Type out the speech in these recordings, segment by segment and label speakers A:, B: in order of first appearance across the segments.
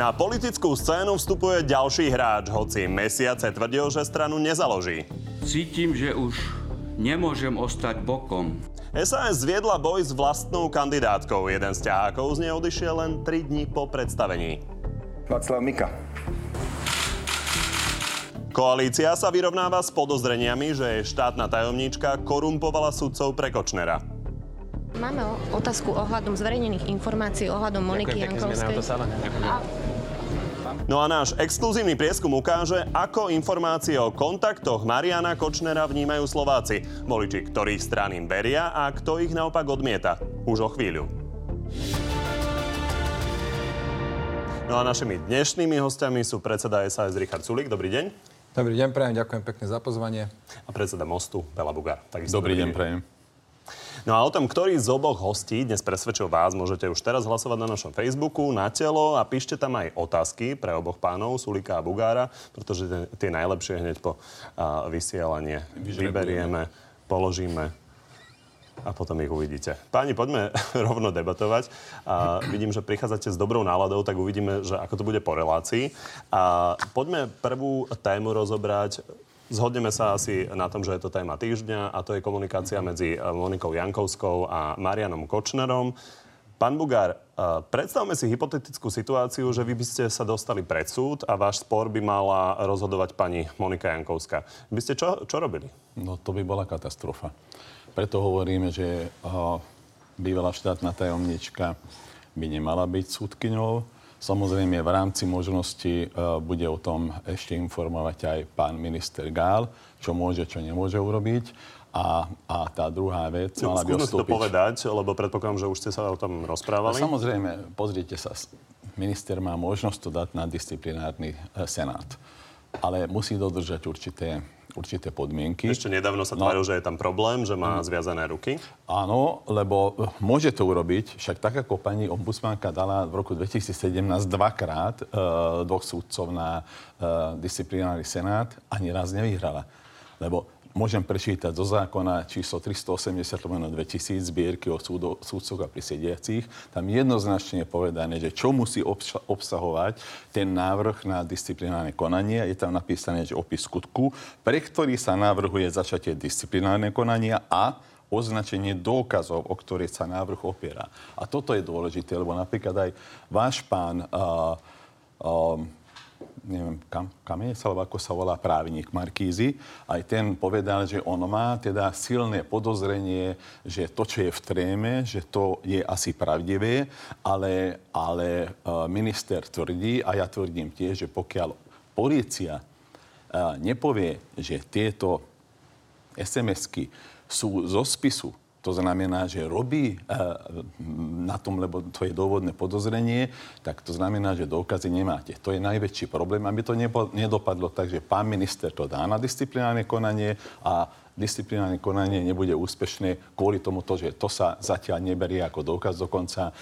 A: Na politickú scénu vstupuje ďalší hráč, hoci mesiace tvrdil, že stranu nezaloží.
B: Cítim, že už nemôžem ostať bokom.
A: SAS zviedla boj s vlastnou kandidátkou. Jeden z ťahákov z nej odišiel len 3 dní po predstavení.
C: Václav Mika.
A: Koalícia sa vyrovnáva s podozreniami, že štátna tajomníčka korumpovala sudcov pre Kočnera.
D: Máme otázku ohľadom zverejnených informácií ohľadom Moniky Jankovskej.
A: No a náš exkluzívny prieskum ukáže, ako informácie o kontaktoch Mariana Kočnera vnímajú Slováci. Voliči, ktorých strán im veria a kto ich naopak odmieta. Už o chvíľu. No a našimi dnešnými hostiami sú predseda SAS Richard Sulik. Dobrý deň.
E: Dobrý deň, prajem, ďakujem pekne za pozvanie.
A: A predseda Mostu, Bela Bugár.
F: Takisto dobrý, dobrý deň, prajem.
A: No a o tom, ktorý z oboch hostí dnes presvedčil vás, môžete už teraz hlasovať na našom Facebooku, na telo a píšte tam aj otázky pre oboch pánov, Sulika a Bugára, pretože tie najlepšie hneď po uh, vysielanie vyberieme, položíme a potom ich uvidíte. Páni, poďme rovno debatovať. A vidím, že prichádzate s dobrou náladou, tak uvidíme, že ako to bude po relácii. A poďme prvú tému rozobrať Zhodneme sa asi na tom, že je to téma týždňa a to je komunikácia medzi eh, Monikou Jankovskou a Marianom Kočnerom. Pán Bugár, eh, predstavme si hypotetickú situáciu, že vy by ste sa dostali pred súd a váš spor by mala rozhodovať pani Monika Jankovská. By ste čo, čo robili?
F: No to by bola katastrofa. Preto hovoríme, že uh, bývalá štátna tajomnička by nemala byť súdkyňou Samozrejme, v rámci možnosti uh, bude o tom ešte informovať aj pán minister Gál, čo môže, čo nemôže urobiť. A, a tá druhá vec
A: no, mala by odstúpiť. to povedať, lebo predpokladám, že už ste sa o tom rozprávali.
F: A samozrejme, pozrite sa, minister má možnosť to dať na disciplinárny uh, senát. Ale musí dodržať určité určité podmienky.
A: Ešte nedávno sa tváril, no, že je tam problém, že má mm. zviazané ruky.
F: Áno, lebo eh, môže to urobiť, však tak ako pani ombudsmanka dala v roku 2017 dvakrát e, dvoch súdcov na e, disciplinárny senát, ani raz nevyhrala. Lebo Môžem prečítať zo zákona číslo 380 2000 zbierky o súdo, súdcoch a prisediacich. Tam jednoznačne je povedané, že čo musí obsahovať ten návrh na disciplinárne konanie. Je tam napísané, že opis skutku, pre ktorý sa navrhuje začatie disciplinárne konania a označenie dôkazov, o ktoré sa návrh opiera. A toto je dôležité, lebo napríklad aj váš pán uh, uh, neviem, kam, Kamiec, alebo ako sa volá právnik Markízy, aj ten povedal, že on má teda silné podozrenie, že to, čo je v tréme, že to je asi pravdivé, ale, ale e, minister tvrdí, a ja tvrdím tiež, že pokiaľ policia e, nepovie, že tieto SMS-ky sú zo spisu to znamená, že robí eh, na tom, lebo to je dôvodné podozrenie, tak to znamená, že dôkazy nemáte. To je najväčší problém, aby to nedopadlo tak, že pán minister to dá na disciplinárne konanie a disciplinárne konanie nebude úspešné kvôli tomu, že to sa zatiaľ neberie ako dôkaz. Dokonca e,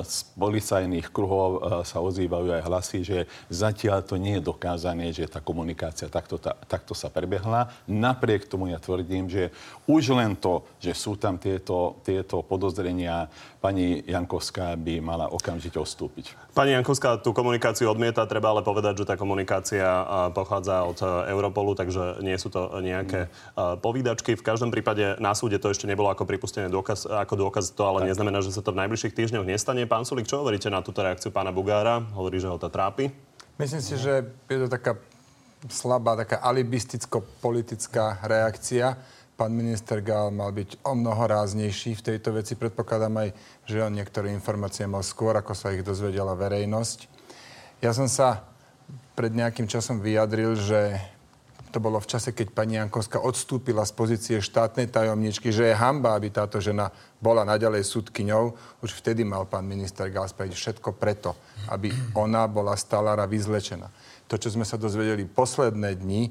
F: z policajných kruhov e, sa ozývajú aj hlasy, že zatiaľ to nie je dokázané, že tá komunikácia takto, ta, takto sa prebehla. Napriek tomu ja tvrdím, že už len to, že sú tam tieto, tieto podozrenia, pani Jankovská by mala okamžite odstúpiť.
A: Pani Jankovská tú komunikáciu odmieta, treba ale povedať, že tá komunikácia pochádza od e, Europolu, takže nie sú to nejaké mm povídačky. V každom prípade na súde to ešte nebolo ako pripustené dôkaz, ako dôkaz, to ale tak. neznamená, že sa to v najbližších týždňoch nestane. Pán Sulik, čo hovoríte na túto reakciu pána Bugára? Hovorí, že ho to trápi.
E: Myslím si, že je to taká slabá, taká alibisticko-politická reakcia. Pán minister Gál mal byť o mnoho ráznejší v tejto veci. Predpokladám aj, že on niektoré informácie mal skôr, ako sa ich dozvedela verejnosť. Ja som sa pred nejakým časom vyjadril, že to bolo v čase, keď pani Jankovská odstúpila z pozície štátnej tajomničky, že je hamba, aby táto žena bola naďalej súdkyňou. Už vtedy mal pán minister Gál spraviť všetko preto, aby ona bola stalára vyzlečená. To, čo sme sa dozvedeli posledné dni, e,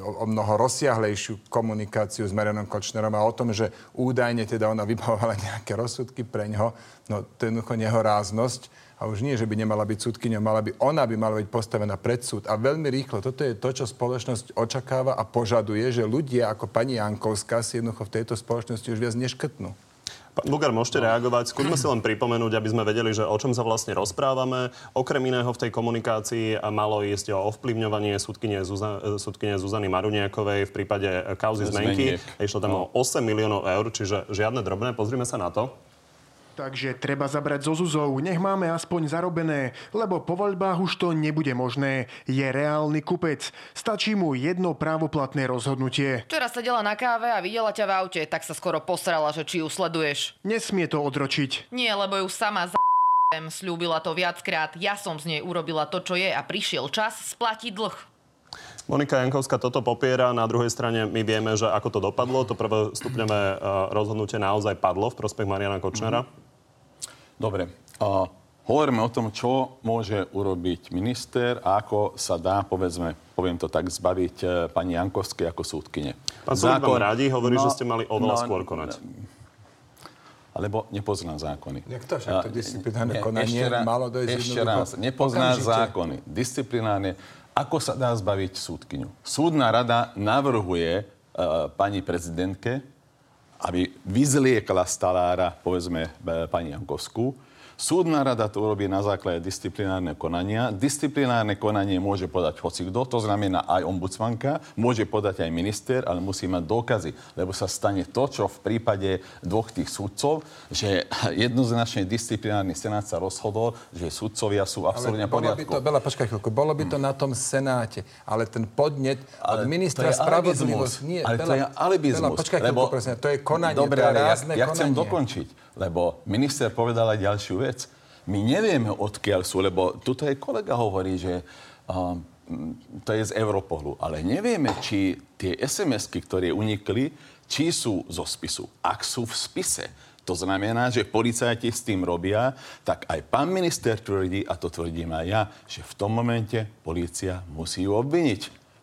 E: o, mnoho rozsiahlejšiu komunikáciu s Marianom Kočnerom a o tom, že údajne teda ona vybavovala nejaké rozsudky pre ňo, no to je jednoducho nehoráznosť a už nie, že by nemala byť súdkyňou, mala by, ona by mala byť postavená pred súd. A veľmi rýchlo, toto je to, čo spoločnosť očakáva a požaduje, že ľudia ako pani Jankovská si jednoducho v tejto spoločnosti už viac neškrtnú.
A: Pán Bugar, môžete reagovať. Skúsme si len pripomenúť, aby sme vedeli, že o čom sa vlastne rozprávame. Okrem iného v tej komunikácii malo ísť o ovplyvňovanie súdkyne, Zuza, súdkyne Zuzany Maruniakovej v prípade kauzy zmenky. Išlo tam o 8 miliónov eur, čiže žiadne drobné. Pozrime sa na to.
C: Takže treba zabrať zo Zuzou, nech máme aspoň zarobené, lebo po voľbách už to nebude možné. Je reálny kupec. Stačí mu jedno právoplatné rozhodnutie.
G: Včera sedela na káve a videla ťa v aute, tak sa skoro posrala, že či ju sleduješ.
C: Nesmie to odročiť.
G: Nie, lebo ju sama za slúbila to viackrát. Ja som z nej urobila to, čo je a prišiel čas splatiť dlh.
A: Monika Jankovská toto popiera, na druhej strane my vieme, že ako to dopadlo. To prvé stupňové eh, rozhodnutie naozaj padlo v prospech Mariana Kočnera. Mm-hmm.
F: Dobre. Uh, hovoríme o tom, čo môže urobiť minister a ako sa dá, povedzme, poviem to tak, zbaviť uh, pani Jankovskej ako súdkyne.
A: Pán Zákon... vám radí, hovorí, no, že ste mali oveľa no, skôr konať.
F: Alebo nepozná zákony.
E: Jak to však to disciplinárne konanie ešte malo dojsť
F: Ešte raz, nepozná okamžite. zákony. Disciplinárne. Ako sa dá zbaviť súdkyňu? Súdna rada navrhuje uh, pani prezidentke, aby vyzliekla stalára, povedzme, e, pani Jankovskú, Súdna rada to urobí na základe disciplinárne konania. Disciplinárne konanie môže podať hocikto, to znamená aj ombudsmanka, môže podať aj minister, ale musí mať dôkazy, lebo sa stane to, čo v prípade dvoch tých súdcov, že jednoznačne disciplinárny senát sa rozhodol, že súdcovia sú absolútne poriadku.
E: By to, Bela, počkaj chvíľku, bolo by to hmm. na tom senáte, ale ten podnet ale od ministra spravodlivosti...
F: Nie, ale Bela, to je alibizmus.
E: Bela, počkaj chvíľku, prosím, to je konanie, Dobre, to je rázne
F: ja, ja chcem dokončiť lebo minister povedal aj ďalšiu vec. My nevieme, odkiaľ sú, lebo tuto aj kolega hovorí, že uh, to je z Europolu, ale nevieme, či tie SMS-ky, ktoré unikli, či sú zo spisu. Ak sú v spise, to znamená, že policajti s tým robia, tak aj pán minister tvrdí, a to tvrdím aj ja, že v tom momente policia musí ju obviniť.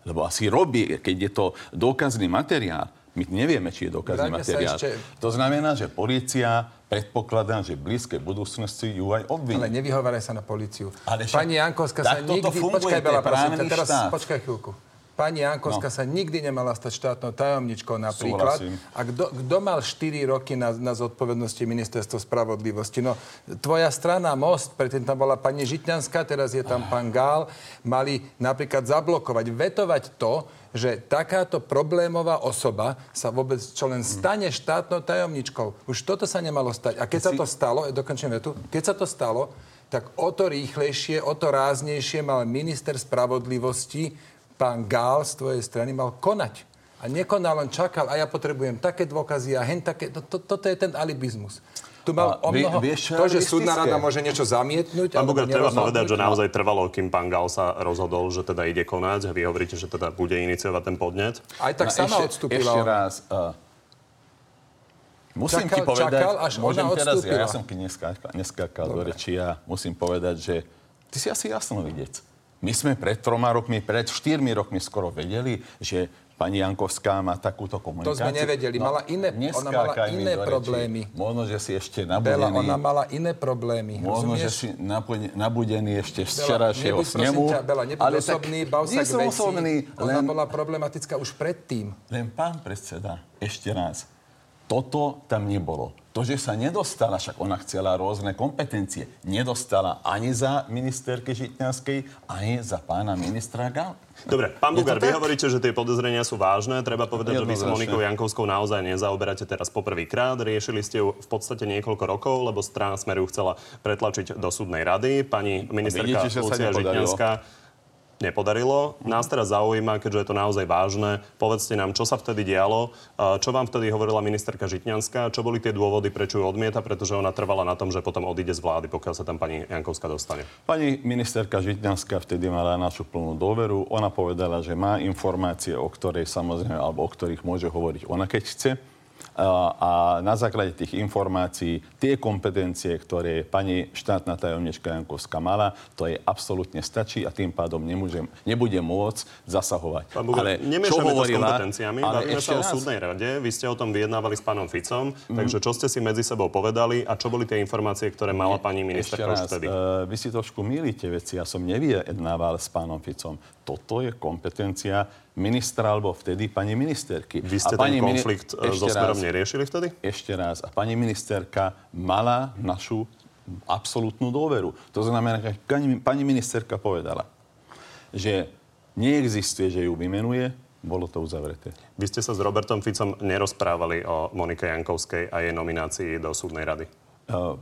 F: Lebo asi robí, keď je to dôkazný materiál, my nevieme, či je dôkazný materiál. Ešte... To znamená, že policia predpokladá, že v blízkej budúcnosti ju aj obviní.
E: Ale nevyhováraj sa na policiu. Ale Pani Jankovská sa nikdy... Počkaj, Bela, prosím, teraz počkaj chvíľku. Pani Jankovská no. sa nikdy nemala stať štátnou tajomničkou napríklad. Súhlasím. A kto mal 4 roky na, na zodpovednosti ministerstva spravodlivosti? No, tvoja strana Most, predtým tam bola pani Žitňanská, teraz je tam pán Gál, mali napríklad zablokovať, vetovať to, že takáto problémová osoba sa vôbec čo len stane štátnou tajomničkou. Už toto sa nemalo stať. A keď sa to stalo, dokončím vetu, keď sa to stalo, tak o to rýchlejšie, o to ráznejšie mal minister spravodlivosti, pán Gál z tvojej strany, mal konať. A nekonal, len čakal, a ja potrebujem také dôkazy a hen také. To, to, toto je ten alibizmus tu mal o mnoho... Vieš, to, že súdna rada môže niečo zamietnúť...
A: Pán Bugar, treba povedať, že naozaj trvalo, kým pán Gal sa rozhodol, že teda ide konať. Vy hovoríte, že teda bude iniciovať ten podnet.
E: Aj tak no, sama
F: ešte,
E: odstúpila.
F: Ešte raz. Uh, musím čakal, ti povedať... Čakal, až môžem ona teraz, ja, ja som keď neskákal, neskákal do reči, ja musím povedať, že ty si asi jasnovidec. My sme pred troma rokmi, pred štyrmi rokmi skoro vedeli, že pani Jankovská má takúto komunikáciu.
E: To sme nevedeli. No, mala iné, ona mala iné problémy.
F: Možno, že si ešte nabudený. Bela,
E: ona mala iné problémy.
F: Možno, že si nabudený ešte z včerajšieho snemu.
E: Ťa, Bela, ale osobný, bav sa k veci. Osobný, len... Ona bola problematická už predtým.
F: Len pán predseda, ešte raz. Toto tam nebolo. To, že sa nedostala, však ona chcela rôzne kompetencie, nedostala ani za ministerky Žitňanskej, ani za pána ministra Gal.
A: Dobre, pán Bugar, vy hovoríte, že tie podozrenia sú vážne. Treba povedať, že vy sa Monikou Jankovskou naozaj nezaoberáte teraz poprvýkrát. Riešili ste ju v podstate niekoľko rokov, lebo strana Smeru chcela pretlačiť do súdnej rady. Pani ministerka Lucia Žitňanská nepodarilo. Nás teraz zaujíma, keďže je to naozaj vážne, povedzte nám, čo sa vtedy dialo, čo vám vtedy hovorila ministerka Žitňanská, čo boli tie dôvody, prečo ju odmieta, pretože ona trvala na tom, že potom odíde z vlády, pokiaľ sa tam pani Jankovská dostane.
F: Pani ministerka Žitňanská vtedy mala našu plnú dôveru. Ona povedala, že má informácie, o ktorej samozrejme, alebo o ktorých môže hovoriť ona, keď chce a na základe tých informácií tie kompetencie, ktoré pani štátna tajomnička Jankovská mala, to jej absolútne stačí a tým pádom nemôžem, nebude môcť zasahovať.
A: Pán Bugar, ale čo hovorila, s kompetenciami, ale bavíme sa o súdnej rade, vy ste o tom vyjednávali s pánom Ficom, mm. takže čo ste si medzi sebou povedali a čo boli tie informácie, ktoré mala pani ministerka už vtedy?
F: Uh, vy si trošku milíte veci, ja som nevyjednával s pánom Ficom. Toto je kompetencia ministra alebo vtedy pani ministerky.
A: Vy ste a ten konflikt mini... so Štúrom neriešili vtedy?
F: Ešte raz. A pani ministerka mala našu absolútnu dôveru. To znamená, že pani ministerka povedala, že neexistuje, že ju vymenuje, bolo to uzavreté.
A: Vy ste sa s Robertom Ficom nerozprávali o Monike Jankovskej a jej nominácii do súdnej rady? Uh,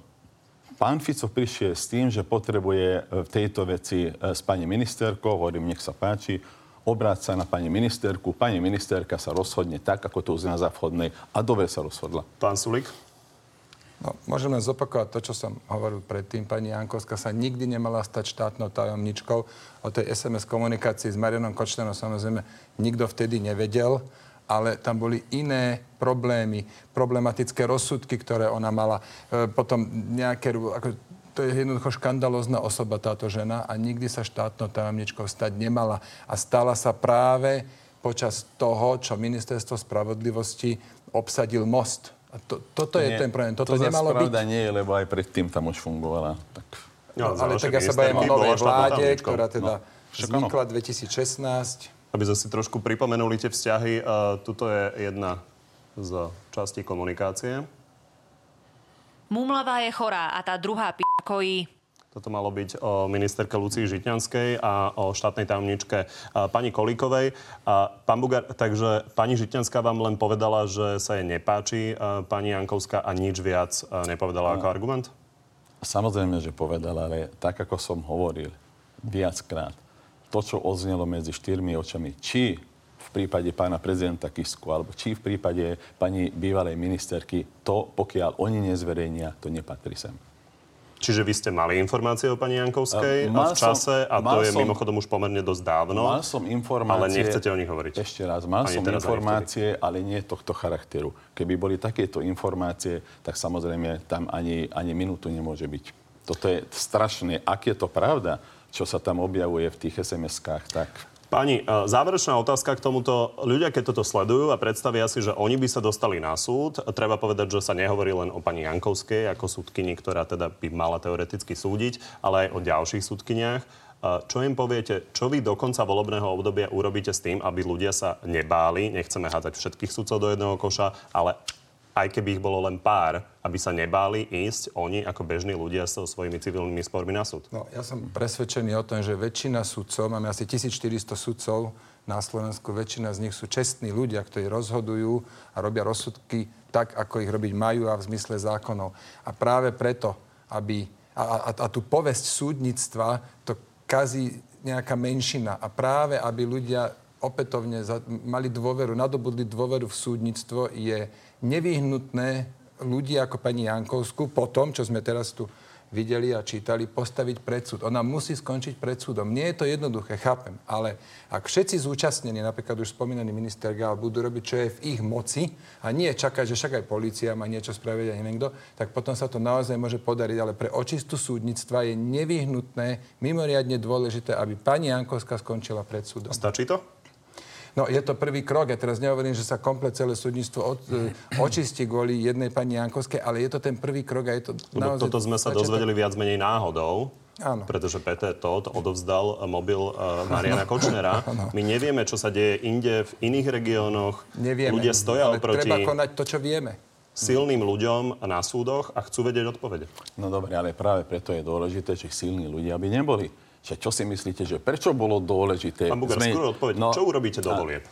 F: pán Fico prišiel s tým, že potrebuje v tejto veci s pani ministerkou, hovorím, nech sa páči, obráť sa na pani ministerku. Pani ministerka sa rozhodne tak, ako to uzná za vhodnej a dobre sa rozhodla.
A: Pán Sulik?
E: No, môžem len zopakovať to, čo som hovoril predtým. Pani Jankovská sa nikdy nemala stať štátnou tajomničkou. O tej SMS komunikácii s Marianom Kočnerom samozrejme nikto vtedy nevedel, ale tam boli iné problémy, problematické rozsudky, ktoré ona mala. E, potom nejaké... Ako, to je jednoducho škandalozná osoba táto žena a nikdy sa štátnou tajomničkou stať nemala. A stala sa práve počas toho, čo ministerstvo spravodlivosti obsadil most a to, toto to je nie, ten problém. Toto to nemalo byť.
F: nie je, lebo aj predtým tam už fungovala. Tak...
E: No, ale tak ja sa bavím o novej vláde, ktorá teda no, vznikla 2016.
A: Aby sme si trošku pripomenuli tie vzťahy, uh, tuto je jedna z častí komunikácie.
H: Mumlavá je chorá a tá druhá p*** kojí.
A: Toto malo byť o ministerke Lucii Žitňanskej a o štátnej tajomničke pani Kolíkovej. A pán Bugar, takže pani Žitňanská vám len povedala, že sa jej nepáči pani Jankovská a nič viac nepovedala ako argument?
F: Samozrejme, že povedala, ale tak, ako som hovoril viackrát, to, čo odznelo medzi štyrmi očami, či v prípade pána prezidenta Kisku, alebo či v prípade pani bývalej ministerky, to, pokiaľ oni nezverejnia, to nepatrí sem.
A: Čiže vy ste mali informácie o pani Jankovskej uh, v čase a to je som, mimochodom už pomerne dosť dávno.
F: Mal som informácie...
A: Ale nechcete o nich hovoriť.
F: Ešte raz, mal ani som informácie, ale nie tohto charakteru. Keby boli takéto informácie, tak samozrejme tam ani, ani minútu nemôže byť. Toto je strašné. Ak je to pravda, čo sa tam objavuje v tých SMS-kách, tak
A: Pani, e, záverečná otázka k tomuto. Ľudia, keď toto sledujú a predstavia si, že oni by sa dostali na súd, treba povedať, že sa nehovorí len o pani Jankovskej ako súdkyni, ktorá teda by mala teoreticky súdiť, ale aj o ďalších súdkyniach. E, čo im poviete, čo vy do konca volebného obdobia urobíte s tým, aby ľudia sa nebáli, nechceme hádzať všetkých sudcov do jedného koša, ale aj keby ich bolo len pár, aby sa nebáli ísť oni ako bežní ľudia so svojimi civilnými spormi na súd?
E: No, ja som presvedčený o tom, že väčšina sudcov, máme asi 1400 sudcov na Slovensku, väčšina z nich sú čestní ľudia, ktorí rozhodujú a robia rozsudky tak, ako ich robiť majú a v zmysle zákonov. A práve preto, aby... A, a, a tú povesť súdnictva to kazí nejaká menšina. A práve, aby ľudia opätovne mali dôveru, nadobudli dôveru v súdnictvo, je nevyhnutné ľudí ako pani Jankovsku po tom, čo sme teraz tu videli a čítali, postaviť pred súd. Ona musí skončiť pred súdom. Nie je to jednoduché, chápem, ale ak všetci zúčastnení, napríklad už spomínaný minister Gál, budú robiť, čo je v ich moci a nie čakať, že však aj policia má niečo spraviť a niekto, tak potom sa to naozaj môže podariť. Ale pre očistu súdnictva je nevyhnutné, mimoriadne dôležité, aby pani Jankovská skončila pred súdom.
A: Stačí to?
E: No je to prvý krok. Ja teraz nehovorím, že sa komplet celé súdnictvo od, e, očistí kvôli jednej pani Jankovskej, ale je to ten prvý krok a je to
A: Lebo naozaj... Toto sme sa dozvedeli viac menej náhodou. Áno. Pretože Peter Todt odovzdal mobil uh, Mariana Kočnera. Áno. My nevieme, čo sa deje inde v iných regiónoch.
E: Nevieme.
A: Ľudia stoja
E: ale
A: oproti...
E: treba konať to, čo vieme
A: silným ľuďom na súdoch a chcú vedieť odpovede.
F: No dobre, ale práve preto je dôležité, že silní ľudia by neboli. Že čo si myslíte, že prečo bolo dôležité...
A: Pán Bugar, zmeniť... skôr odpoveď. No, čo urobíte do volieb?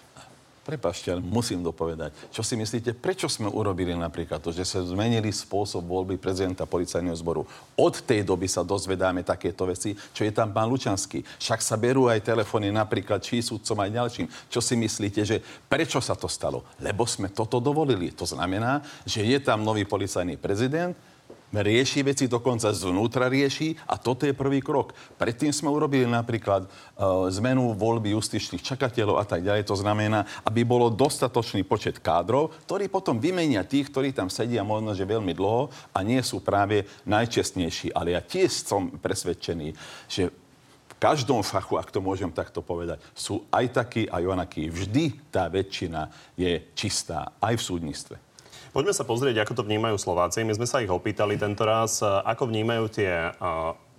F: Prepašte, ale musím dopovedať. Čo si myslíte, prečo sme urobili napríklad to, že sa zmenili spôsob voľby prezidenta policajného zboru? Od tej doby sa dozvedáme takéto veci, čo je tam pán Lučanský. Však sa berú aj telefóny napríklad či sudcom aj ďalším. Čo si myslíte, že prečo sa to stalo? Lebo sme toto dovolili. To znamená, že je tam nový policajný prezident, rieši veci, dokonca zvnútra rieši a toto je prvý krok. Predtým sme urobili napríklad uh, zmenu voľby justičných čakateľov a tak ďalej. To znamená, aby bolo dostatočný počet kádrov, ktorí potom vymenia tých, ktorí tam sedia možno, že veľmi dlho a nie sú práve najčestnejší. Ale ja tiež som presvedčený, že v každom fachu, ak to môžem takto povedať, sú aj takí, aj onakí. Vždy tá väčšina je čistá, aj v súdnictve.
A: Poďme sa pozrieť, ako to vnímajú Slováci. My sme sa ich opýtali tento raz, ako vnímajú tie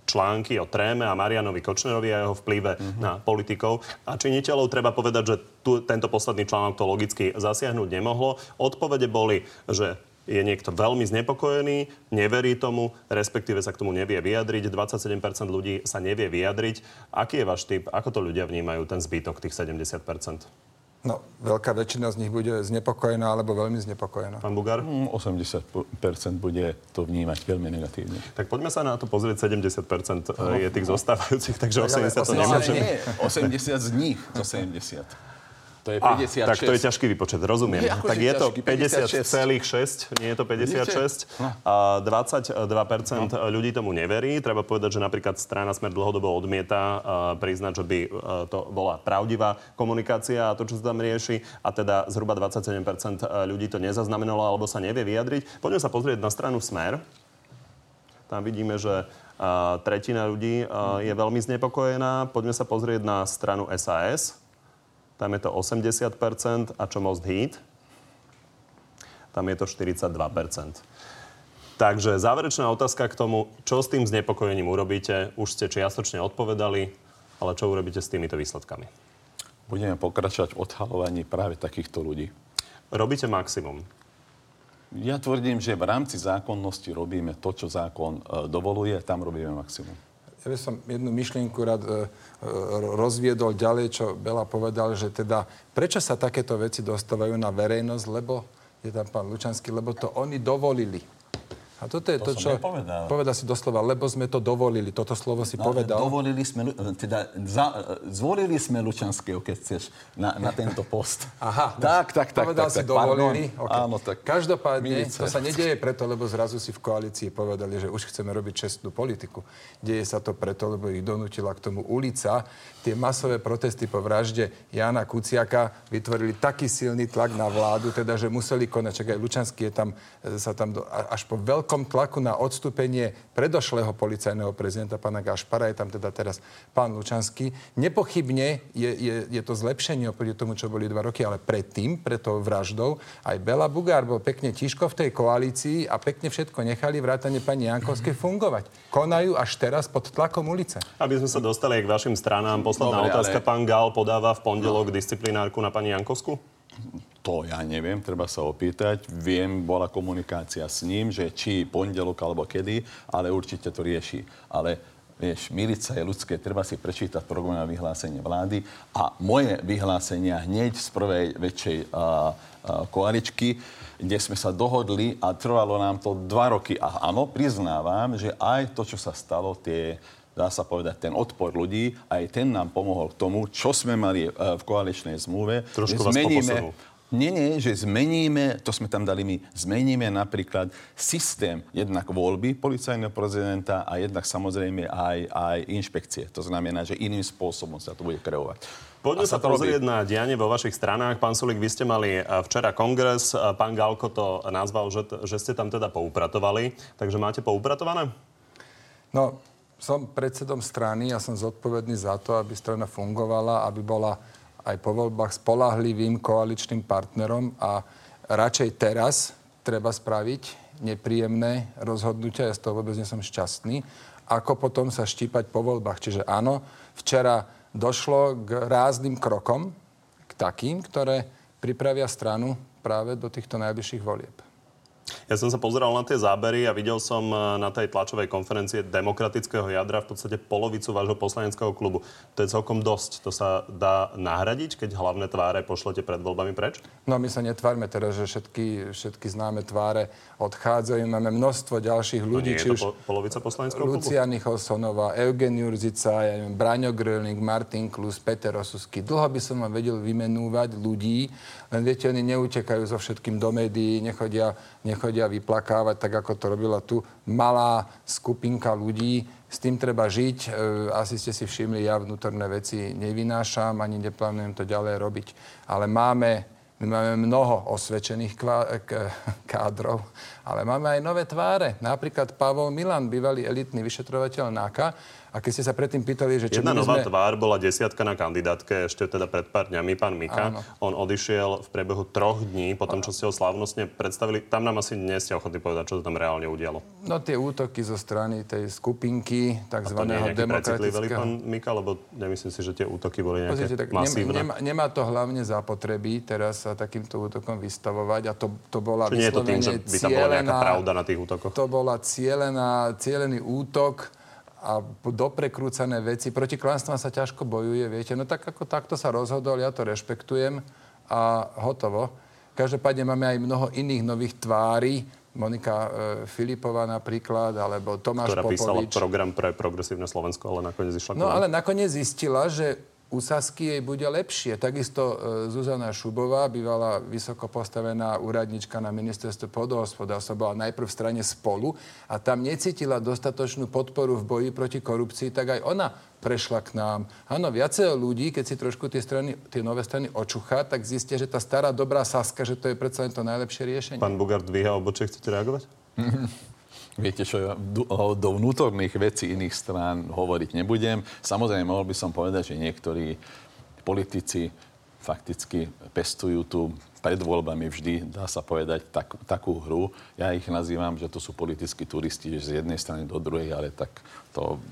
A: články o Tréme a Marianovi Kočnerovi a jeho vplyve mm-hmm. na politikov a činiteľov. Treba povedať, že tu, tento posledný článok to logicky zasiahnuť nemohlo. Odpovede boli, že je niekto veľmi znepokojený, neverí tomu, respektíve sa k tomu nevie vyjadriť. 27% ľudí sa nevie vyjadriť. Aký je váš typ? Ako to ľudia vnímajú, ten zbytok, tých 70%?
E: No, veľká väčšina z nich bude znepokojená alebo veľmi znepokojená.
A: Pán Bugár?
F: 80% mm, bude to vnímať veľmi negatívne.
A: Tak poďme sa na to pozrieť. 70% no. je tých zostávajúcich, takže 80 to nemôžeme.
F: Nie, 80 z nich to 70. To je 56.
A: A, tak to je ťažký výpočet, rozumiem. Je, tak je to 50,6, nie je to 56. No. A 22% no. ľudí tomu neverí. Treba povedať, že napríklad strana Smer dlhodobo odmieta priznať, že by to bola pravdivá komunikácia a to, čo sa tam rieši. A teda zhruba 27% ľudí to nezaznamenalo alebo sa nevie vyjadriť. Poďme sa pozrieť na stranu Smer. Tam vidíme, že tretina ľudí je veľmi znepokojená. Poďme sa pozrieť na stranu SAS tam je to 80%. A čo Most Heat? Tam je to 42%. Takže záverečná otázka k tomu, čo s tým znepokojením urobíte. Už ste čiastočne odpovedali, ale čo urobíte s týmito výsledkami?
F: Budeme pokračovať v odhalovaní práve takýchto ľudí.
A: Robíte maximum.
F: Ja tvrdím, že v rámci zákonnosti robíme to, čo zákon e, dovoluje, tam robíme maximum.
E: Ja by som jednu myšlienku rád e, e, rozviedol ďalej, čo Bela povedal, že teda prečo sa takéto veci dostávajú na verejnosť, lebo je tam pán Lučanský, lebo to oni dovolili. A toto je to, to čo... Nepovedal. Povedal si doslova, lebo sme to dovolili. Toto slovo si no, povedal.
F: Dovolili sme, teda za, zvolili sme Lučanského, keď chceš, na, na tento post.
E: Aha.
F: Tak, tak, tak.
E: Povedal
F: tak,
E: si tak, dovolili. Okay.
F: Áno, tak.
E: Každopádne, milice. to sa nedieje preto, lebo zrazu si v koalícii povedali, že už chceme robiť čestnú politiku. Deje sa to preto, lebo ich donútila k tomu ulica. Tie masové protesty po vražde Jana Kuciaka vytvorili taký silný tlak na vládu, teda, že museli konať. Čak aj Lučanský je tam, e, sa tam do, až po veľkom tlaku na odstúpenie predošlého policajného prezidenta, pána Gašpara, je tam teda teraz pán Lučanský. Nepochybne je, je, je to zlepšenie oproti tomu, čo boli dva roky, ale predtým, pred tou vraždou, aj Bela Bugár bol pekne tiško v tej koalícii a pekne všetko nechali vrátane pani Jankovskej fungovať. Konajú až teraz pod tlakom ulice.
A: Aby sme sa dostali k vašim stranám, posledná Dobre, otázka. Ale... Pán Gal podáva v pondelok no. disciplinárku na pani Jankovsku?
F: To ja neviem, treba sa opýtať. Viem, bola komunikácia s ním, že či pondelok alebo kedy, ale určite to rieši. Ale vieš, milica je ľudské, treba si prečítať programové vyhlásenie vlády a moje vyhlásenia hneď z prvej väčšej a, a, koaličky, kde sme sa dohodli a trvalo nám to dva roky. A áno, priznávam, že aj to, čo sa stalo, tie dá sa povedať, ten odpor ľudí, aj ten nám pomohol k tomu, čo sme mali v koaličnej zmluve.
A: Trošku vás zmeníme,
F: nie, nie, že zmeníme, to sme tam dali my, zmeníme napríklad systém jednak voľby policajného prezidenta a jednak samozrejme aj, aj inšpekcie. To znamená, že iným spôsobom sa to bude kreovať.
A: Poďme sa, sa pozrieť na dianie vo vašich stranách. Pán Sulik, vy ste mali eh, včera kongres, eh, pán Galko to nazval, že, že ste tam teda poupratovali. Takže máte poupratované?
E: No, som predsedom strany a som zodpovedný za to, aby strana fungovala, aby bola aj po voľbách spolahlivým koaličným partnerom a radšej teraz treba spraviť nepríjemné rozhodnutia, ja z toho vôbec nie som šťastný, ako potom sa štípať po voľbách. Čiže áno, včera došlo k rázným krokom, k takým, ktoré pripravia stranu práve do týchto najbližších volieb.
A: Ja som sa pozeral na tie zábery a videl som eh, na tej tlačovej konferencie demokratického jadra v podstate polovicu vášho poslaneckého klubu. To je celkom dosť. To sa dá nahradiť, keď hlavné tváre pošlete pred voľbami preč?
E: No my sa netvárme teraz, že všetky, všetky známe tváre odchádzajú. Máme množstvo ďalších ľudí.
A: No nie je to po, polovica poslaneckého klubu?
E: Lucia Nicholsonová, Eugen Jurzica, ja neviem, Braňo Grölnik, Martin Klus, Peter Osusky. Dlho by som vám vedel vymenúvať ľudí, len viete, oni neutekajú so všetkým do médií, nechodia, nechodia vyplakávať, tak ako to robila tu malá skupinka ľudí. S tým treba žiť. E, asi ste si všimli, ja vnútorné veci nevynášam, ani neplánujem to ďalej robiť. Ale máme My máme mnoho osvedčených kvá- k- kádrov, ale máme aj nové tváre. Napríklad Pavol Milan, bývalý elitný vyšetrovateľ NAKA, a keď ste sa predtým pýtali, že čo
A: Jedna nová
E: sme...
A: tvár bola desiatka na kandidátke ešte teda pred pár dňami, pán Mika.
E: Áno.
A: On odišiel v priebehu troch dní, po tom, čo ste ho slávnostne predstavili. Tam nám asi nie ste ochotní povedať, čo sa tam reálne udialo.
E: No tie útoky zo strany tej skupinky, tzv. demokratického...
A: pán Mika, lebo nemyslím si, že tie útoky boli nejaké
E: Pozrite, tak
A: masívne.
E: nemá, nemá to hlavne zapotreby teraz sa takýmto útokom vystavovať a to, to bola
A: Či nie je to tým, že by tam bola
E: cielená-
A: pravda na tých útokoch?
E: To bola cielená, cielený útok a doprekrúcané veci. Proti klamstvám sa ťažko bojuje, viete. No tak ako takto sa rozhodol, ja to rešpektujem a hotovo. Každopádne máme aj mnoho iných nových tvári. Monika e, Filipová napríklad, alebo Tomáš
A: ktorá písala
E: Popovič.
A: program pre progresívne Slovensko, ale nakoniec išla
E: No ale nakoniec zistila, že u Sasky jej bude lepšie. Takisto e, Zuzana Šubová, bývala vysoko postavená úradnička na ministerstve podhospodárstva, bola najprv v strane spolu a tam necítila dostatočnú podporu v boji proti korupcii, tak aj ona prešla k nám. Áno, viacero ľudí, keď si trošku tie, strany, tie nové strany očuchá, tak zistia, že tá stará dobrá Saska, že to je predsa len to najlepšie riešenie.
A: Pán Bugár dvíha obočie, chcete reagovať?
F: Viete čo, do, do vnútorných vecí iných strán hovoriť nebudem. Samozrejme, mohol by som povedať, že niektorí politici fakticky pestujú tu pred voľbami vždy, dá sa povedať, tak, takú hru. Ja ich nazývam, že to sú politickí turisti, že z jednej strany do druhej, ale tak to...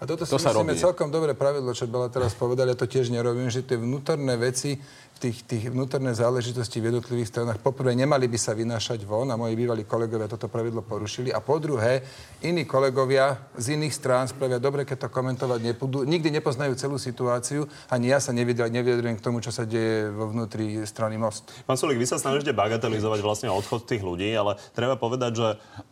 E: A toto si
F: To sa
E: myslíme
F: robí.
E: celkom dobre pravidlo, čo bola teraz povedali, ja to tiež nerobím, že tie vnútorné veci, tých, tých vnútorné záležitosti v jednotlivých stranách, poprvé nemali by sa vynášať von a moji bývalí kolegovia toto pravidlo porušili a po druhé, iní kolegovia z iných strán spravia dobre, keď to komentovať nebudú, nikdy nepoznajú celú situáciu, ani ja sa nevyjadrujem nevyjadrujem k tomu, čo sa deje vo vnútri strany Most.
A: Pán Sulik, vy sa snažíte bagatelizovať vlastne odchod tých ľudí, ale treba povedať, že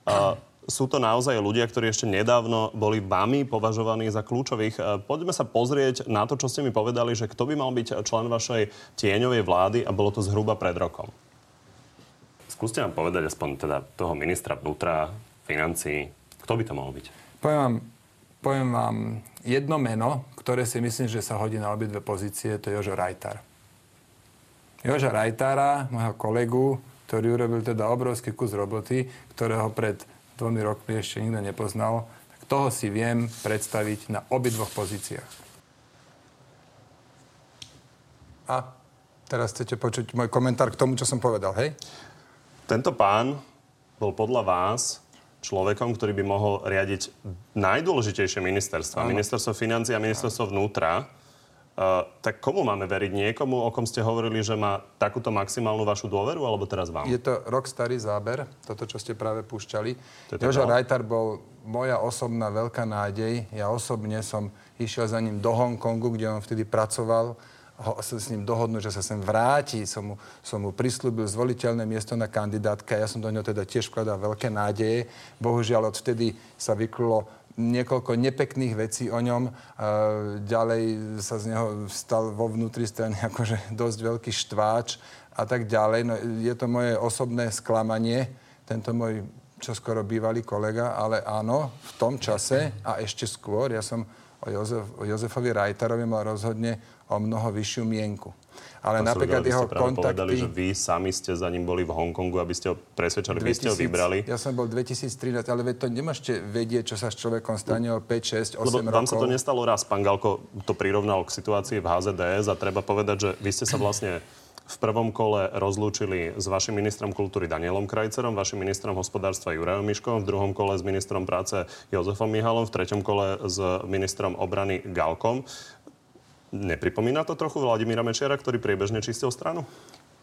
A: uh, sú to naozaj ľudia, ktorí ešte nedávno boli vami považovaní za kľúčových. Uh, poďme sa pozrieť na to, čo ste mi povedali, že kto by mal byť člen vašej tieňovej vlády a bolo to zhruba pred rokom. Skúste nám povedať aspoň teda toho ministra vnútra, financí, kto by to mal byť?
E: Poviem vám, poviem vám jedno meno, ktoré si myslím, že sa hodí na obidve pozície, to je Jožo Rajtar. Joža Rajtára, môjho kolegu, ktorý urobil teda obrovský kus roboty, ktorého pred dvomi rokmi ešte nikto nepoznal, tak toho si viem predstaviť na obidvoch pozíciách. A teraz chcete počuť môj komentár k tomu, čo som povedal, hej?
A: Tento pán bol podľa vás človekom, ktorý by mohol riadiť najdôležitejšie ministerstva. Ministerstvo financí a ministerstvo vnútra. Uh, tak komu máme veriť? Niekomu, o kom ste hovorili, že má takúto maximálnu vašu dôveru, alebo teraz vám?
E: Je to rok starý záber, toto, čo ste práve púšťali. Jožo
A: taká-
E: Rajtar bol moja osobná veľká nádej. Ja osobne som išiel za ním do Hongkongu, kde on vtedy pracoval. Ho, sa s ním dohodnúť, že sa sem vráti. Som mu, som mu prislúbil zvoliteľné miesto na kandidátke. Ja som do ňoho teda tiež vkladal veľké nádeje. Bohužiaľ odvtedy sa vyklulo niekoľko nepekných vecí o ňom. E, ďalej sa z neho stal vo vnútri strany akože dosť veľký štváč a tak ďalej. No, je to moje osobné sklamanie, tento môj čoskoro bývalý kolega, ale áno, v tom čase a ešte skôr, ja som o, Jozef, o Jozefovi Rajtarovi mal rozhodne o mnoho vyššiu mienku. Ale
A: Pán
E: napríklad
A: vy
E: jeho
A: ste práve povedali,
E: kontakty...
A: že vy sami ste za ním boli v Hongkongu, aby ste ho presvedčali, vy ste ho
E: 2000
A: vybrali.
E: Ja som bol 2013, ale veď to nemôžete vedieť, čo sa s človekom stane o 5, 6, 8
A: Lebo
E: rokov.
A: vám sa to nestalo raz. Pán Galko to prirovnal k situácii v HZDS a treba povedať, že vy ste sa vlastne v prvom kole rozlúčili s vašim ministrom kultúry Danielom Krajcerom, vašim ministrom hospodárstva Jurajom Miškom, v druhom kole s ministrom práce Jozefom Mihalom, v treťom kole s ministrom obrany Galkom. Nepripomína to trochu Vladimíra Mečiara, ktorý priebežne čistil stranu?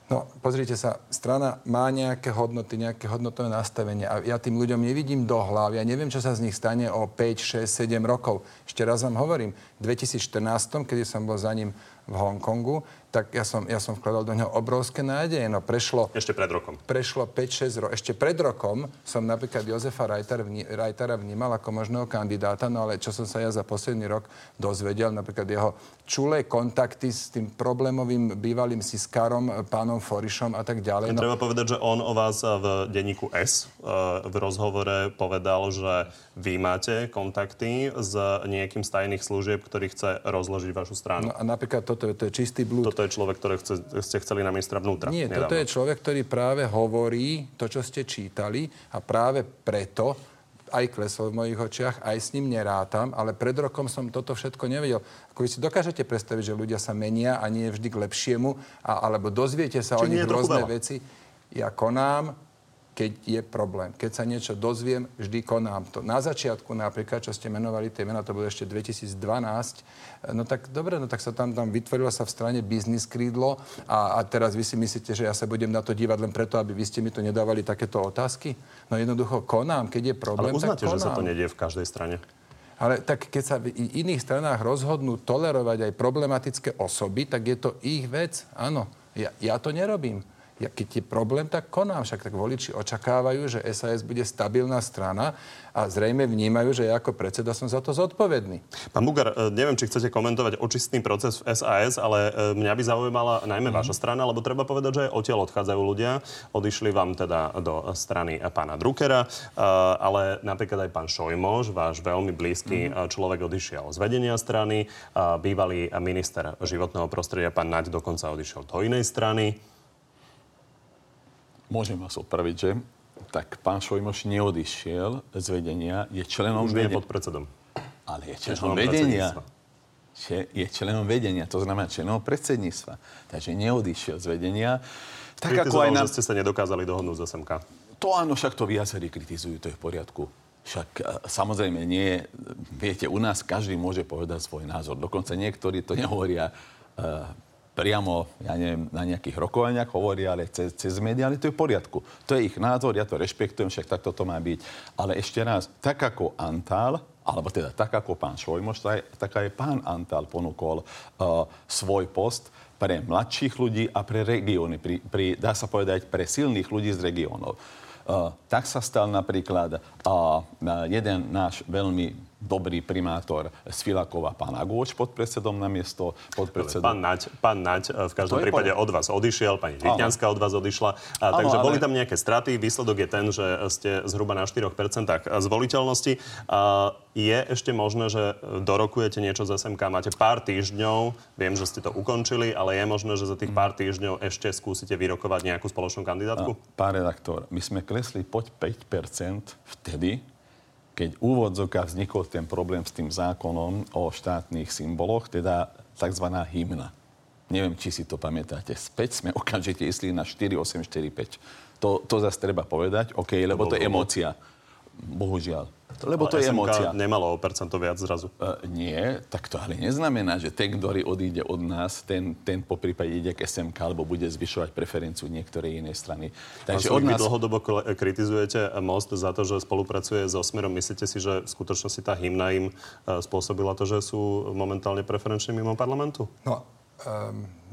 E: No, pozrite sa, strana má nejaké hodnoty, nejaké hodnotové nastavenie a ja tým ľuďom nevidím do hlav. Ja neviem, čo sa z nich stane o 5, 6, 7 rokov. Ešte raz vám hovorím, v 2014, kedy som bol za ním v Hongkongu, tak ja som, ja som vkladal do neho obrovské nádeje. No prešlo
A: Ešte pred rokom.
E: prešlo 5-6 rokov. Ešte pred rokom som napríklad Jozefa Rajtar, vní, Rajtara vnímal ako možného kandidáta, no ale čo som sa ja za posledný rok dozvedel, napríklad jeho čulé kontakty s tým problémovým bývalým siskárom, pánom Forišom a tak ďalej. No,
A: Treba povedať, že on o vás v denníku S e, v rozhovore povedal, že vy máte kontakty s niekým z tajných služieb, ktorý chce rozložiť vašu stranu.
E: no a napríklad toto, to je čistý blúd.
A: Toto je človek, ktorého chce, ste chceli na ministra vnútra.
E: Nie,
A: nedávno.
E: toto je človek, ktorý práve hovorí to, čo ste čítali a práve preto aj klesol v mojich očiach, aj s ním nerátam, ale pred rokom som toto všetko nevedel. Ako vy si dokážete predstaviť, že ľudia sa menia a nie vždy k lepšiemu, a, alebo dozviete sa
A: Či
E: o nich rôzne
A: veľa?
E: veci. Ja konám, keď je problém. Keď sa niečo dozviem, vždy konám to. Na začiatku napríklad, čo ste menovali, tie mená, to bolo ešte 2012, no tak dobre, no tak sa tam, tam vytvorilo sa v strane biznis krídlo a, a teraz vy si myslíte, že ja sa budem na to dívať len preto, aby vy ste mi tu nedávali takéto otázky? No jednoducho konám, keď je problém,
A: Ale uznáte,
E: tak
A: že sa to
E: konám.
A: nedie v každej strane?
E: Ale tak keď sa v iných stranách rozhodnú tolerovať aj problematické osoby, tak je to ich vec. Áno, ja, ja to nerobím. Ja, keď je problém, tak konám. Však tak voliči očakávajú, že SAS bude stabilná strana a zrejme vnímajú, že ja ako predseda som za to zodpovedný.
A: Pán Bugar, e, neviem, či chcete komentovať očistný proces v SAS, ale e, mňa by zaujímala najmä
E: Mhm.
A: vaša strana, lebo treba povedať, že aj odtiaľ odchádzajú ľudia. Odišli vám teda do strany pána Druckera, e, ale napríklad aj pán Šojmož, váš veľmi blízky e, človek, odišiel z vedenia strany. Bývalý minister životného prostredia, pán Naď, dokonca odišiel do inej strany.
F: Môžem vás opraviť, že? Tak pán Šojmoš neodišiel z vedenia, je členom
A: Už
F: vedenia.
A: pod predsedom.
F: Ale je
A: členom
F: členom vedenia. je členom vedenia, to znamená členom predsedníctva. Takže neodišiel z vedenia. Tak ako aj na...
A: že ste sa nedokázali dohodnúť z SMK.
F: To áno, však to viacerí kritizujú, to je v poriadku. Však e, samozrejme nie, viete, u nás každý môže povedať svoj názor. Dokonca niektorí to nehovoria e, priamo, ja neviem, na nejakých rokovaniach hovoria, ale cez, cez médiá, ale to je v poriadku. To je ich názor, ja to rešpektujem, však takto to má byť. Ale ešte raz, tak ako Antal, alebo teda tak ako pán Švojmoš, tak, aj pán Antal ponúkol uh, svoj post pre mladších ľudí a pre regióny, pri, pri, dá sa povedať, pre silných ľudí z regiónov. Uh, tak sa stal napríklad uh, jeden náš veľmi dobrý primátor z Filakova, pán Agôč, podpredsedom na miesto podpredsedom.
A: Pán Naď, pán Naď e, v každom prípade
F: poriadku.
A: od vás odišiel, pani Žitňanská od vás odišla. A,
F: Áno,
A: takže
F: ale-
A: boli tam nejaké straty. Výsledok je ten, že ste zhruba na 4% zvoliteľnosti. A je ešte možné, že dorokujete niečo z SMK? Máte pár týždňov, viem, že ste to ukončili, ale je možné, že za tých pár týždňov ešte skúsite vyrokovať nejakú spoločnú kandidátku?
F: Pán redaktor, my sme klesli pod 5% vtedy, keď v úvodzovkách vznikol ten problém s tým zákonom o štátnych symboloch, teda tzv. hymna. Neviem, či si to pamätáte. Späť sme okamžite išli na 4,845. To, to zase treba povedať, OK, lebo to je
A: bolo-
F: emócia. Bohužiaľ. Lebo to
A: Ale
F: je
A: SMK
F: emócia.
A: nemalo o percento viac zrazu.
F: Uh, nie, tak to ale neznamená, že ten, ktorý odíde od nás, ten, ten po prípade ide k SMK, alebo bude zvyšovať preferenciu niektorej inej strany.
A: Takže
F: od
A: vy
F: nás...
A: dlhodobo kritizujete Most za to, že spolupracuje so Smerom. Myslíte si, že v skutočnosti tá hymna im e, spôsobila to, že sú momentálne preferenčne mimo parlamentu?
E: No,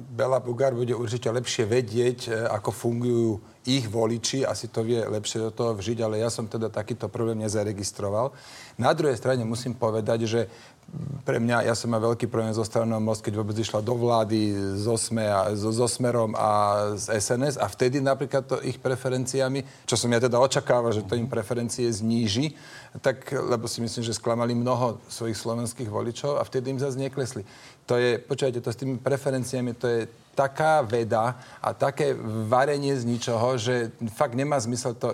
E: Bela Bugár bude určite lepšie vedieť, e, ako fungujú ich voliči, asi to vie lepšie do toho vžiť, ale ja som teda takýto problém nezaregistroval. Na druhej strane musím povedať, že pre mňa, ja som mal veľký problém so stranou Most, keď vôbec išla do vlády so, Sme a, so, so Smerom a z SNS a vtedy napríklad to ich preferenciami, čo som ja teda očakával, že to im preferencie zníži, tak, lebo si myslím, že sklamali mnoho svojich slovenských voličov a vtedy im zase neklesli. To je, počujete, to s tými preferenciami, to je taká veda a také varenie z ničoho, že fakt nemá zmysel to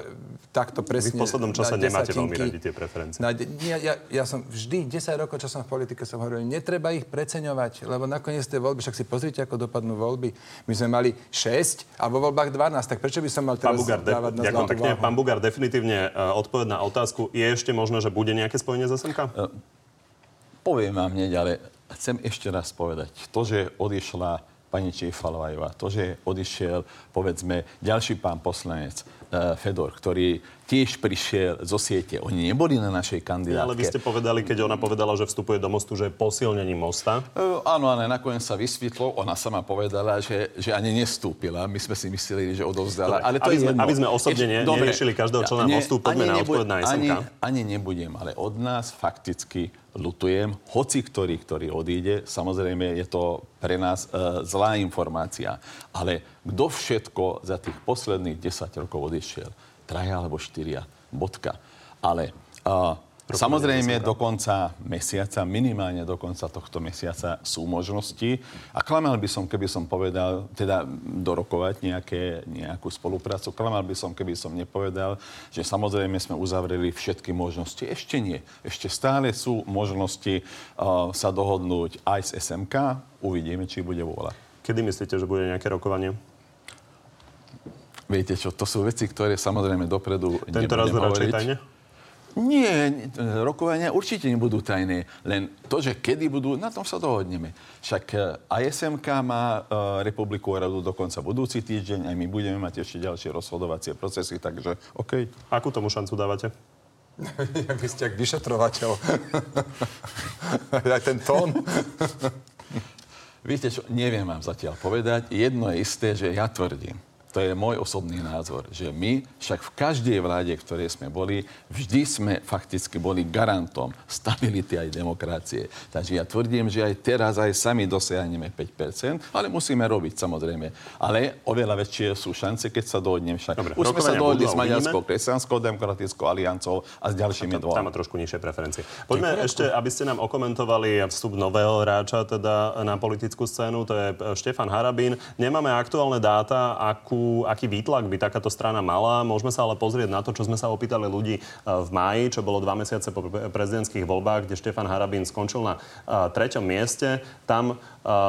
E: takto presne...
A: Vy v poslednom čase nemáte veľmi radi tie preferencie.
E: Na, de- ja, ja, ja som vždy, 10 rokov, čo som v politike, som hovoril, netreba ich preceňovať, lebo nakoniec tie voľby, však si pozrite, ako dopadnú voľby. My sme mali 6 a vo voľbách 12, tak prečo by som mal
A: Pán
E: teraz
A: Bugár, de-
E: dávať na
A: ďakujem pekne. Pán Bugár, definitívne uh, odpoveď na otázku. Je ešte možné, že bude nejaké spojenie z SMK?
F: Poviem vám hneď, ale chcem ešte raz povedať. To, že odišla pani Čífalovajová, to, že odišiel, povedzme, ďalší pán poslanec uh, Fedor, ktorý tiež prišiel zo siete. Oni neboli na našej kandidátke.
A: Ale vy ste povedali, keď ona povedala, že vstupuje do mostu, že je posilnením mosta.
F: E, áno, ale nakoniec sa vysvetlo, ona sama povedala, že, že ani nestúpila. My sme si mysleli, že odovzdala.
A: Dobre,
F: ale to
A: aby
F: je
A: sme-
F: jedno.
A: aby sme osobne ne-
F: Dobre.
A: neriešili každého člena
F: Nie,
A: Mostu, poďme na odpoveď na SMK.
F: Ani, ani nebudem, ale od nás fakticky lutujem. Hoci ktorý, ktorý odíde, samozrejme je to pre nás e, zlá informácia. Ale kto všetko za tých posledných 10 rokov odišiel? Traja alebo štyria. Bodka. Ale Samozrejme, do konca mesiaca, minimálne do konca tohto mesiaca sú možnosti. A klamal by som, keby som povedal, teda dorokovať nejaké, nejakú spoluprácu. Klamal by som, keby som nepovedal, že samozrejme sme uzavreli všetky možnosti. Ešte nie. Ešte stále sú možnosti uh, sa dohodnúť aj s SMK. Uvidíme, či bude vôľa.
A: Kedy myslíte, že bude nejaké rokovanie?
F: Viete čo, to sú veci, ktoré samozrejme dopredu
A: Tento raz radšej tajne?
F: Nie, rokovania určite nebudú tajné, len to, že kedy budú, na tom sa dohodneme. Však eh, SMK má uh, Republiku radu dokonca budúci týždeň, aj my budeme mať ešte ďalšie rozhodovacie procesy, takže OK.
A: Akú tomu šancu dávate?
E: Ja vy ste jak vyšetrovateľ. aj ten tón.
F: Viete čo, neviem vám zatiaľ povedať. Jedno je isté, že ja tvrdím, to je môj osobný názor, že my však v každej vláde, ktorej sme boli, vždy sme fakticky boli garantom stability aj demokracie. Takže ja tvrdím, že aj teraz aj sami dosiahneme 5%, ale musíme robiť samozrejme. Ale oveľa väčšie sú šance, keď sa dohodneme však. Dobre, Už sme sa dohodli s Maďarskou kresťanskou demokratickou aliancou a s ďalšími dvoma.
A: Tam má trošku nižšie preferencie. Poďme ešte, aby ste nám okomentovali vstup nového hráča teda na politickú scénu, to je Štefan Harabín. Nemáme aktuálne dáta, akú aký výtlak by takáto strana mala. Môžeme sa ale pozrieť na to, čo sme sa opýtali ľudí e, v máji, čo bolo dva mesiace po prezidentských voľbách, kde Štefan Harabín skončil na e, treťom mieste. Tam e,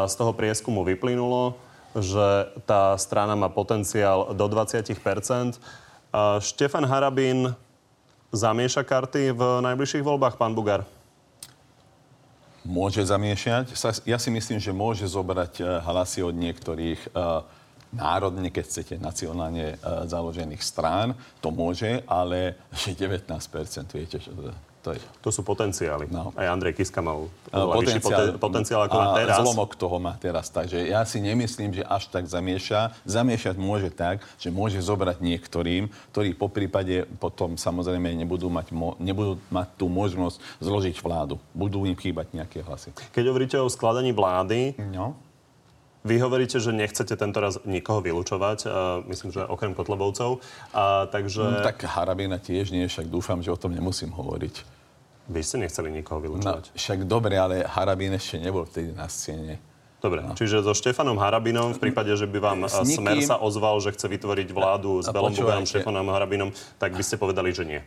A: z toho prieskumu vyplynulo, že tá strana má potenciál do 20% Štefan Harabín zamieša karty v najbližších voľbách, pán Bugar?
F: Môže zamiešať. Ja si myslím, že môže zobrať hlasy od niektorých národne, keď chcete, nacionálne e, založených strán, to môže, ale že 19%, viete, čo to, to je.
A: To sú potenciály. No. Aj Andrej Kiska mal
F: potenciál,
A: poten, potenciál ako má teraz.
F: Zlomok toho má teraz. Takže ja si nemyslím, že až tak zamieša. Zamiešať môže tak, že môže zobrať niektorým, ktorí po prípade potom samozrejme nebudú mať, mo, nebudú mať tú možnosť zložiť vládu. Budú im chýbať nejaké hlasy.
A: Keď hovoríte o skladaní vlády,
F: no
A: vy hovoríte, že nechcete tento raz nikoho vylúčovať, uh, myslím, že okrem Kotlebovcov. Uh, takže...
F: No, tak Harabina tiež nie, však dúfam, že o tom nemusím hovoriť.
A: Vy ste nechceli nikoho vylúčovať.
F: No, však dobre, ale Harabín ešte nebol vtedy na scéne.
A: Dobre, no. čiže so Štefanom Harabinom, v prípade, že by vám s Smer sa ozval, že chce vytvoriť vládu s Belom Bugarom, Štefanom Harabinom, tak by ste povedali, že nie.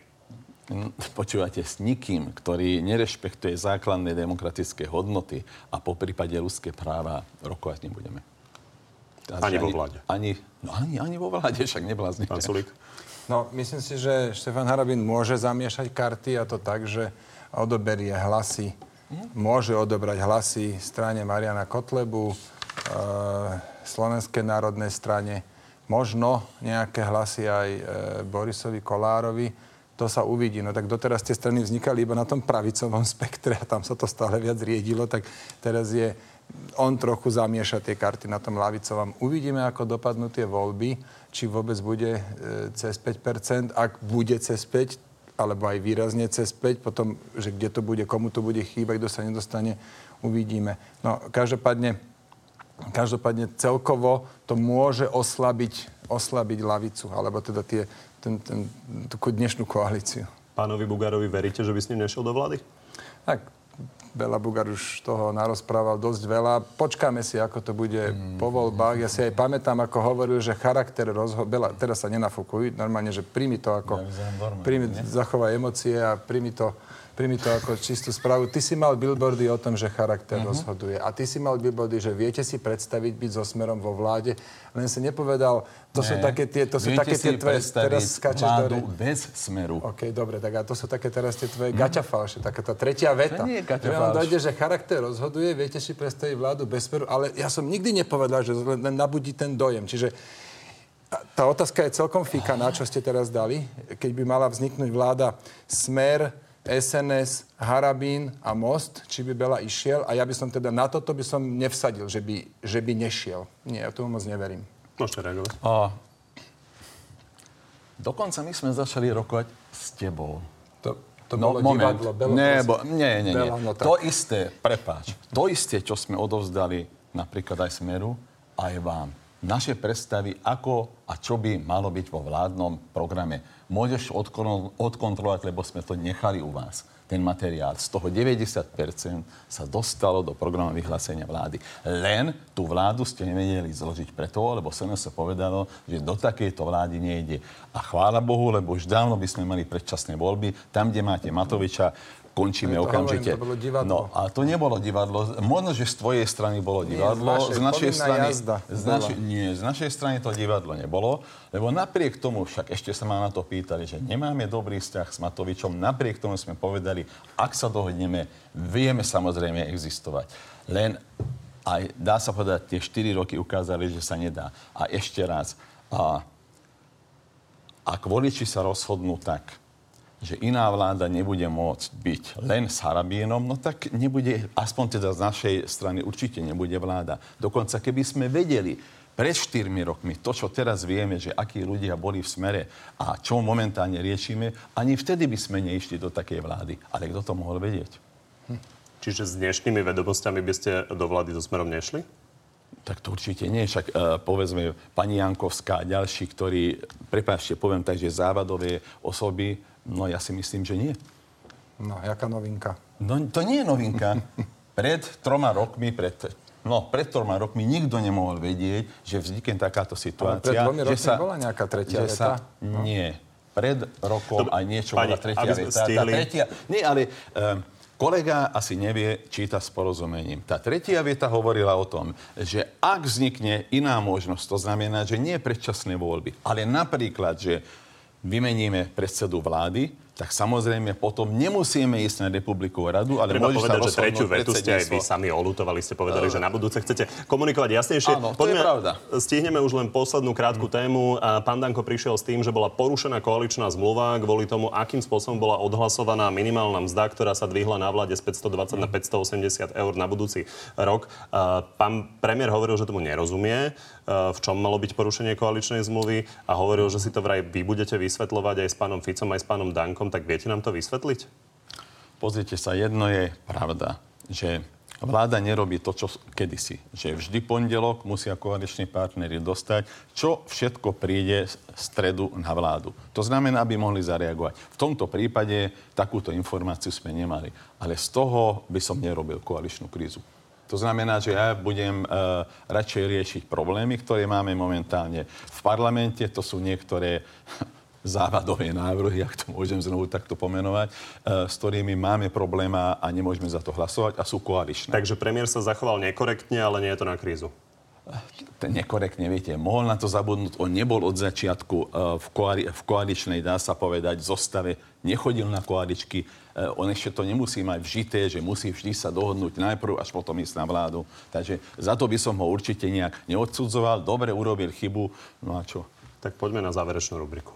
F: Počúvate s nikým, ktorý nerešpektuje základné demokratické hodnoty a po prípade ľudské práva rokovať nebudeme.
A: Ani, ani vo vláde.
F: Ani, no ani, ani vo vláde, však nebláznite.
A: Pán Sulík?
E: No, myslím si, že Štefan Harabin môže zamiešať karty a to tak, že odoberie hlasy, môže odobrať hlasy strane Mariana Kotlebu, e, Slovenskej národnej strane, možno nejaké hlasy aj e, Borisovi Kolárovi to sa uvidí. No tak doteraz tie strany vznikali iba na tom pravicovom spektre a tam sa to stále viac riedilo, tak teraz je on trochu zamieša tie karty na tom lavicovom. Uvidíme, ako dopadnú tie voľby, či vôbec bude e, cez 5%. Ak bude cez 5, alebo aj výrazne cez 5, potom, že kde to bude, komu to bude chýbať, kto sa nedostane, uvidíme. No, každopádne, každopádne celkovo to môže oslabiť, oslabiť lavicu, alebo teda tie ten, ten, tú dnešnú koalíciu.
A: Pánovi Bugarovi veríte, že by s ním nešiel do vlády?
E: Tak, Bela Bugar už toho narozprával dosť veľa. Počkáme si, ako to bude mm. po voľbách. Ja si aj pamätám, ako hovoril, že charakter rozho... Bela, teraz sa nenafúkuj, normálne, že príjmi to ako... Ja, príjmi, zachovaj emócie a príjmi to Primi to ako čistú správu. Ty si mal billboardy o tom, že charakter uh-huh. rozhoduje. A ty si mal billboardy, že viete si predstaviť byť so smerom vo vláde. Len si nepovedal, to Nie. sú také tie, to sú
F: viete
E: také tie tvoje...
F: Teraz skáčeš do... bez smeru.
E: OK, dobre, tak a to sú také teraz tie tvoje uh-huh. gaťafalše, taká tá tretia veta.
F: To nie je
E: gaťafalš. dojde, že charakter rozhoduje, viete si predstaviť vládu bez smeru, ale ja som nikdy nepovedal, že len nabudí ten dojem. Čiže tá otázka je celkom fíkaná, čo ste teraz dali. Keď by mala vzniknúť vláda Smer, SNS, Harabín a Most, či by Bela išiel. A ja by som teda na toto by som nevsadil, že by, že by nešiel. Nie, ja tomu moc neverím.
A: Môžete reagovať.
F: A, dokonca my sme začali rokovať s tebou.
E: To, to no, bolo moment. divadlo.
F: Belo, nie, bo, nie, nie, nie. Bela, no to isté, prepáč, to isté, čo sme odovzdali napríklad aj Smeru, aj vám. Naše predstavy, ako a čo by malo byť vo vládnom programe môžeš odkontrolovať, lebo sme to nechali u vás. ten materiál. Z toho 90% sa dostalo do programu vyhlásenia vlády. Len tú vládu ste nevedeli zložiť preto, lebo SNS povedalo, že do takejto vlády nejde. A chvála Bohu, lebo už dávno by sme mali predčasné voľby. Tam, kde máte Matoviča, končíme
E: to
F: okamžite.
E: hovorím, to bolo divadlo.
F: No, a to nebolo divadlo. Možno, že z tvojej strany bolo divadlo.
E: z našej.
F: z našej strany,
E: jazda
F: z našej, nie, z našej strany to divadlo nebolo, lebo napriek tomu, však ešte sa ma na to pýtali, že nemáme dobrý vzťah s Matovičom, napriek tomu sme povedali, ak sa dohodneme, vieme samozrejme existovať. Len aj, dá sa povedať, tie 4 roky ukázali, že sa nedá. A ešte raz, a, ak voliči sa rozhodnú tak, že iná vláda nebude môcť byť len s Harabínom, no tak nebude, aspoň teda z našej strany určite nebude vláda. Dokonca keby sme vedeli pred 4 rokmi to, čo teraz vieme, že akí ľudia boli v smere a čo momentálne riešime, ani vtedy by sme neišli do takej vlády. Ale kto to mohol vedieť?
A: Čiže s dnešnými vedomosťami by ste do vlády so smerom nešli?
F: Tak to určite nie. Však uh, povedzme pani Jankovská a ďalší, ktorí, prepáčte, poviem tak, že závadové osoby, no ja si myslím, že nie.
E: No, jaká novinka?
F: No to nie je novinka. Pred troma rokmi, pred, no, pred troma rokmi nikto nemohol vedieť, že vznikne takáto situácia.
E: Ale pred dvomi
F: že
E: rokmi bola nejaká tretia
F: že
E: veta?
F: Sa, Nie. Pred rokom
A: Dobre,
F: aj niečo
A: pani,
F: bola tretia veta. Tá
A: stihli-
F: tretia, nie, ale um, kolega asi nevie čítať s porozumením. Tá tretia veta hovorila o tom, že ak vznikne iná možnosť, to znamená, že nie predčasné voľby, ale napríklad, že vymeníme predsedu vlády, tak samozrejme potom nemusíme ísť na republikovú radu, ale
A: Treba
F: môže sa
A: povedať, že
F: rozhodnúť
A: tretiu vetu ste aj vy sami olutovali, ste povedali, že na budúce chcete komunikovať jasnejšie.
F: Áno, to je pravda.
A: Stihneme už len poslednú krátku tému. A Pán Danko prišiel s tým, že bola porušená koaličná zmluva kvôli tomu, akým spôsobom bola odhlasovaná minimálna mzda, ktorá sa dvihla na vláde z 520 na 580 eur na budúci rok. Pán premiér hovoril, že tomu nerozumie, a v čom malo byť porušenie koaličnej zmluvy a hovoril, že si to vraj vy budete vysvetľovať aj s pánom Ficom, aj s pánom Dankom. Tak viete nám to vysvetliť?
F: Pozrite sa, jedno je pravda, že vláda nerobí to, čo kedysi. Že vždy pondelok musia koaliční partnery dostať, čo všetko príde z stredu na vládu. To znamená, aby mohli zareagovať. V tomto prípade takúto informáciu sme nemali. Ale z toho by som nerobil koaličnú krízu. To znamená, že ja budem uh, radšej riešiť problémy, ktoré máme momentálne v parlamente. To sú niektoré závadové návrhy, ak to môžem znovu takto pomenovať, uh, s ktorými máme problém a nemôžeme za to hlasovať a sú koaličné.
A: Takže premiér sa zachoval nekorektne, ale nie je to na krízu.
F: Je nekorektne, viete, mohol na to zabudnúť. On nebol od začiatku uh, v, koali- v koaličnej, dá sa povedať, zostave. Nechodil na koaličky. On ešte to nemusí mať vžité, že musí vždy sa dohodnúť najprv, až potom ísť na vládu. Takže za to by som ho určite nejak neodsudzoval. Dobre urobil chybu. No a čo?
A: Tak poďme na záverečnú rubriku.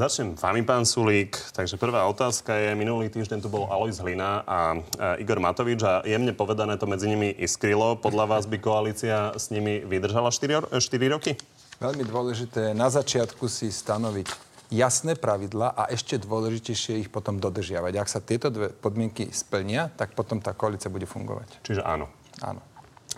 A: Začnem vami, pán Sulík. Takže prvá otázka je, minulý týždeň tu bol Alois Hlina a, Igor Matovič a jemne povedané to medzi nimi iskrilo. Podľa vás by koalícia s nimi vydržala 4, 4 roky?
E: Veľmi dôležité je na začiatku si stanoviť jasné pravidla a ešte dôležitejšie ich potom dodržiavať. Ak sa tieto dve podmienky splnia, tak potom tá koalícia bude fungovať.
A: Čiže áno.
E: Áno.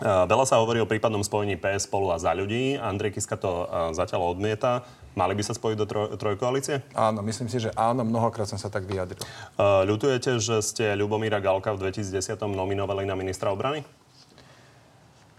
A: E, Veľa sa hovorí o prípadnom spojení PS spolu a za ľudí. Andrej Kiska to e, zatiaľ odmieta. Mali by sa spojiť do troj, trojkoalície?
E: Áno, myslím si, že áno, mnohokrát som sa tak vyjadril.
A: Uh, ľutujete, že ste Ľubomíra Galka v 2010 nominovali na ministra obrany?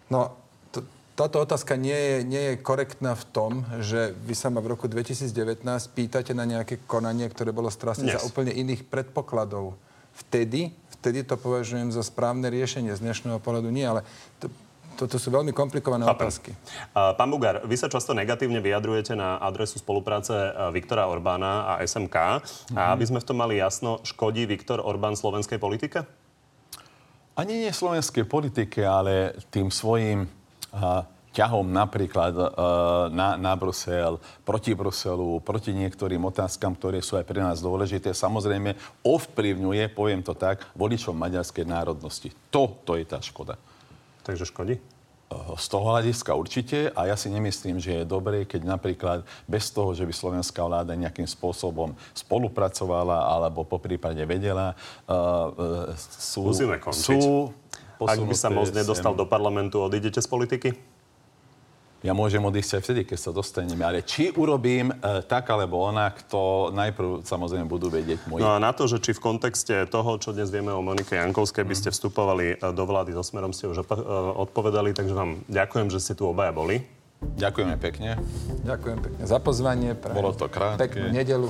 E: No, t- táto otázka nie je, nie je korektná v tom, že vy sa ma v roku 2019 pýtate na nejaké konanie, ktoré bolo strasne
A: Dnes.
E: za úplne iných predpokladov. Vtedy, vtedy to považujem za správne riešenie. Z dnešného pohľadu nie, ale to, toto sú veľmi komplikované
A: Chápem.
E: otázky.
A: Pán Bugár, vy sa často negatívne vyjadrujete na adresu spolupráce uh, Viktora Orbána a SMK. A aby sme v tom mali jasno, škodí Viktor Orbán slovenskej politike?
F: Ani nie slovenskej politike, ale tým svojim uh, ťahom napríklad uh, na, na Brusel, proti Bruselu, proti niektorým otázkam, ktoré sú aj pre nás dôležité, samozrejme ovplyvňuje, poviem to tak, voličom maďarskej národnosti. To, to je tá škoda.
A: Takže škodí?
F: Uh, Z toho hľadiska určite a ja si nemyslím, že je dobré, keď napríklad bez toho, že by slovenská vláda nejakým spôsobom spolupracovala alebo po prípade vedela, uh, sú,
A: Musíme končiť.
F: sú
A: Ak by sa most nedostal
F: sem.
A: do parlamentu, odídete z politiky?
F: Ja môžem odísť aj vtedy, keď sa dostaneme. Ale či urobím e, tak alebo onak, to najprv samozrejme budú vedieť moji.
A: No a na to, že či v kontexte toho, čo dnes vieme o Monike Jankovskej, by ste vstupovali e, do vlády so Smerom, ste už e, odpovedali, takže vám ďakujem, že ste tu obaja boli.
F: Ďakujeme pekne.
E: Ďakujem pekne za pozvanie.
F: Bolo to krátke.
E: Peknú nedelu.